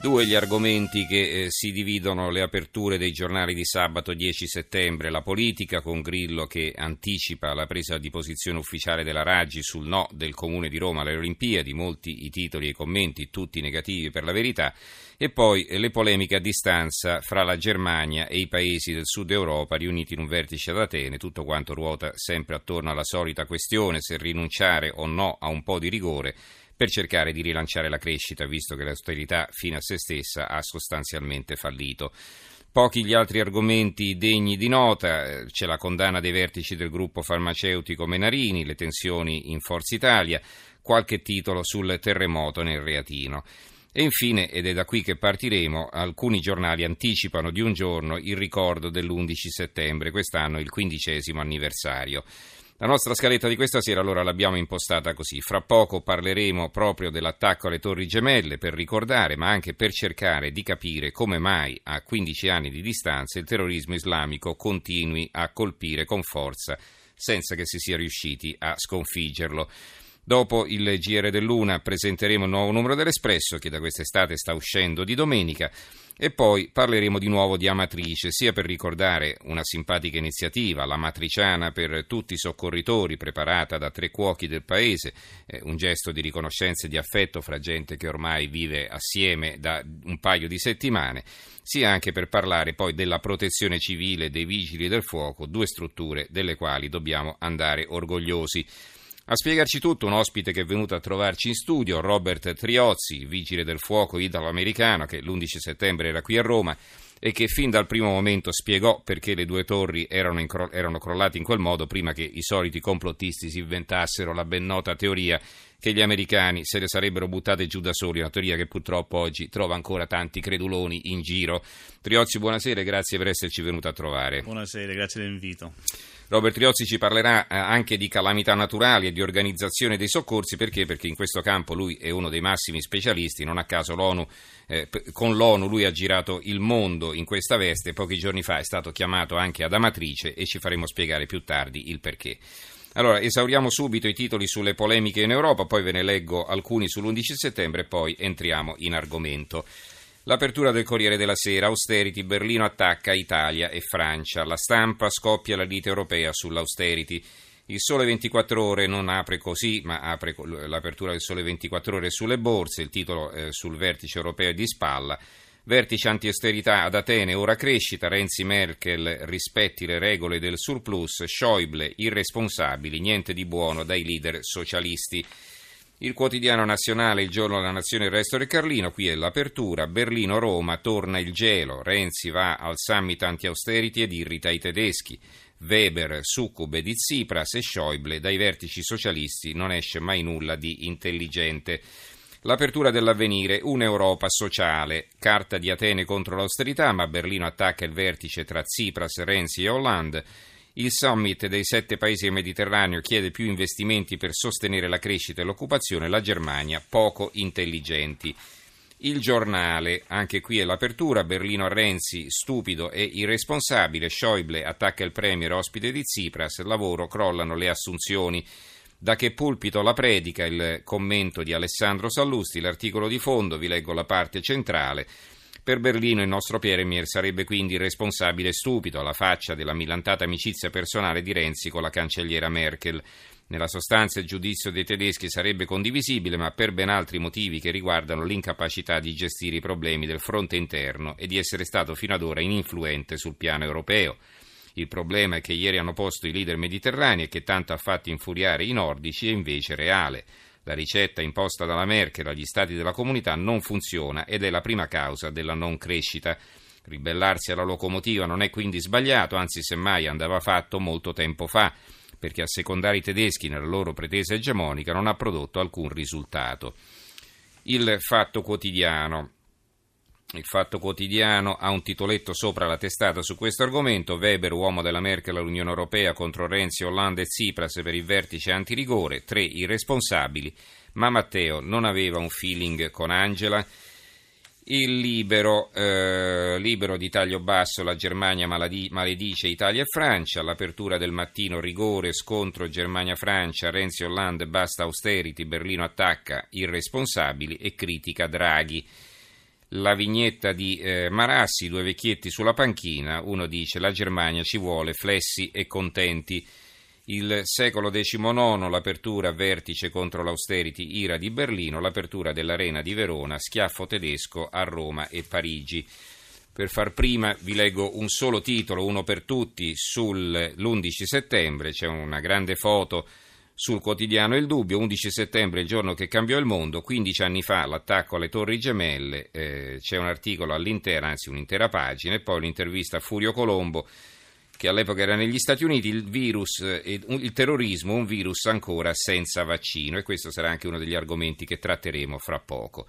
Due gli argomenti che eh, si dividono le aperture dei giornali di sabato 10 settembre. La politica con Grillo che anticipa la presa di posizione ufficiale della Raggi sul no del Comune di Roma alle Olimpiadi, molti i titoli e i commenti, tutti negativi per la verità. E poi eh, le polemiche a distanza fra la Germania e i paesi del sud Europa riuniti in un vertice ad Atene. Tutto quanto ruota sempre attorno alla solita questione se rinunciare o no a un po' di rigore per cercare di rilanciare la crescita, visto che l'austerità fino a se stessa ha sostanzialmente fallito. Pochi gli altri argomenti degni di nota, eh, c'è la condanna dei vertici del gruppo farmaceutico Menarini, le tensioni in Forza Italia, qualche titolo sul terremoto nel Reatino. E infine, ed è da qui che partiremo, alcuni giornali anticipano di un giorno il ricordo dell'11 settembre, quest'anno il quindicesimo anniversario. La nostra scaletta di questa sera allora l'abbiamo impostata così. Fra poco parleremo proprio dell'attacco alle Torri Gemelle per ricordare, ma anche per cercare di capire come mai a 15 anni di distanza il terrorismo islamico continui a colpire con forza senza che si sia riusciti a sconfiggerlo. Dopo il GR dell'Una presenteremo il nuovo numero dell'Espresso che da quest'estate sta uscendo di domenica e poi parleremo di nuovo di Amatrice, sia per ricordare una simpatica iniziativa, la matriciana per tutti i soccorritori, preparata da tre cuochi del paese, eh, un gesto di riconoscenza e di affetto fra gente che ormai vive assieme da un paio di settimane, sia anche per parlare poi della protezione civile dei vigili del fuoco, due strutture delle quali dobbiamo andare orgogliosi. A spiegarci tutto un ospite che è venuto a trovarci in studio, Robert Triozzi, vigile del fuoco italo-americano che l'11 settembre era qui a Roma e che fin dal primo momento spiegò perché le due torri erano, incro- erano crollate in quel modo prima che i soliti complottisti si inventassero la ben nota teoria che gli americani se le sarebbero buttate giù da soli, una teoria che purtroppo oggi trova ancora tanti creduloni in giro. Triozzi, buonasera e grazie per esserci venuto a trovare. Buonasera, grazie dell'invito. Robert Triozzi ci parlerà eh, anche di calamità naturali e di organizzazione dei soccorsi, perché? Perché in questo campo lui è uno dei massimi specialisti, non a caso l'ONU, eh, con l'ONU lui ha girato il mondo in questa veste, pochi giorni fa è stato chiamato anche ad Amatrice e ci faremo spiegare più tardi il perché. Allora, esauriamo subito i titoli sulle polemiche in Europa, poi ve ne leggo alcuni sull'11 settembre e poi entriamo in argomento. L'apertura del Corriere della Sera, austerity, Berlino attacca Italia e Francia. La stampa scoppia la lite europea sull'austerity. Il Sole 24 Ore non apre così, ma apre l'apertura del Sole 24 Ore sulle borse, il titolo eh, sul vertice europeo di spalla. Vertice anti-austerità ad Atene, ora crescita, Renzi Merkel rispetti le regole del surplus, Schäuble irresponsabili, niente di buono dai leader socialisti. Il quotidiano nazionale, il giorno della nazione, il resto del Carlino, qui è l'apertura, Berlino-Roma, torna il gelo, Renzi va al summit anti-austerity ed irrita i tedeschi, Weber, succube di Tsipras e Schäuble, dai vertici socialisti non esce mai nulla di intelligente. L'apertura dell'avvenire, un'Europa sociale, carta di Atene contro l'austerità, ma Berlino attacca il vertice tra Tsipras, Renzi e Hollande. Il summit dei sette paesi del Mediterraneo chiede più investimenti per sostenere la crescita e l'occupazione, la Germania poco intelligenti. Il giornale, anche qui è l'apertura, Berlino a Renzi, stupido e irresponsabile, Schäuble attacca il premier ospite di Tsipras, lavoro, crollano le assunzioni. Da che pulpito la predica, il commento di Alessandro Sallusti, l'articolo di fondo, vi leggo la parte centrale. Per Berlino il nostro Premier sarebbe quindi responsabile e stupido alla faccia della millantata amicizia personale di Renzi con la cancelliera Merkel. Nella sostanza il giudizio dei tedeschi sarebbe condivisibile, ma per ben altri motivi che riguardano l'incapacità di gestire i problemi del fronte interno e di essere stato fino ad ora ininfluente sul piano europeo. Il problema che ieri hanno posto i leader mediterranei e che tanto ha fatto infuriare i nordici è invece reale. La ricetta imposta dalla Merkel agli stati della comunità non funziona ed è la prima causa della non crescita. Ribellarsi alla locomotiva non è quindi sbagliato, anzi semmai andava fatto molto tempo fa, perché assecondare i tedeschi nella loro pretesa egemonica non ha prodotto alcun risultato. Il fatto quotidiano. Il Fatto Quotidiano ha un titoletto sopra la testata su questo argomento. Weber, uomo della Merkel all'Unione Europea contro Renzi, Hollande e Tsipras per il vertice antirigore. Tre irresponsabili. Ma Matteo non aveva un feeling con Angela. Il libero, eh, libero di taglio basso, la Germania maledice Italia e Francia, l'apertura del mattino rigore, scontro Germania-Francia, Renzi Hollande basta austerity, Berlino attacca irresponsabili e critica Draghi la vignetta di eh, Marassi, due vecchietti sulla panchina, uno dice la Germania ci vuole flessi e contenti. Il secolo XIX, l'apertura vertice contro l'austerity, ira di Berlino, l'apertura dell'arena di Verona, schiaffo tedesco a Roma e Parigi. Per far prima vi leggo un solo titolo, uno per tutti, sull'11 settembre, c'è una grande foto sul quotidiano Il Dubbio, 11 settembre, il giorno che cambiò il mondo, 15 anni fa l'attacco alle torri gemelle, eh, c'è un articolo all'interno, anzi un'intera pagina, e poi l'intervista a Furio Colombo, che all'epoca era negli Stati Uniti, il virus, eh, il terrorismo, un virus ancora senza vaccino, e questo sarà anche uno degli argomenti che tratteremo fra poco.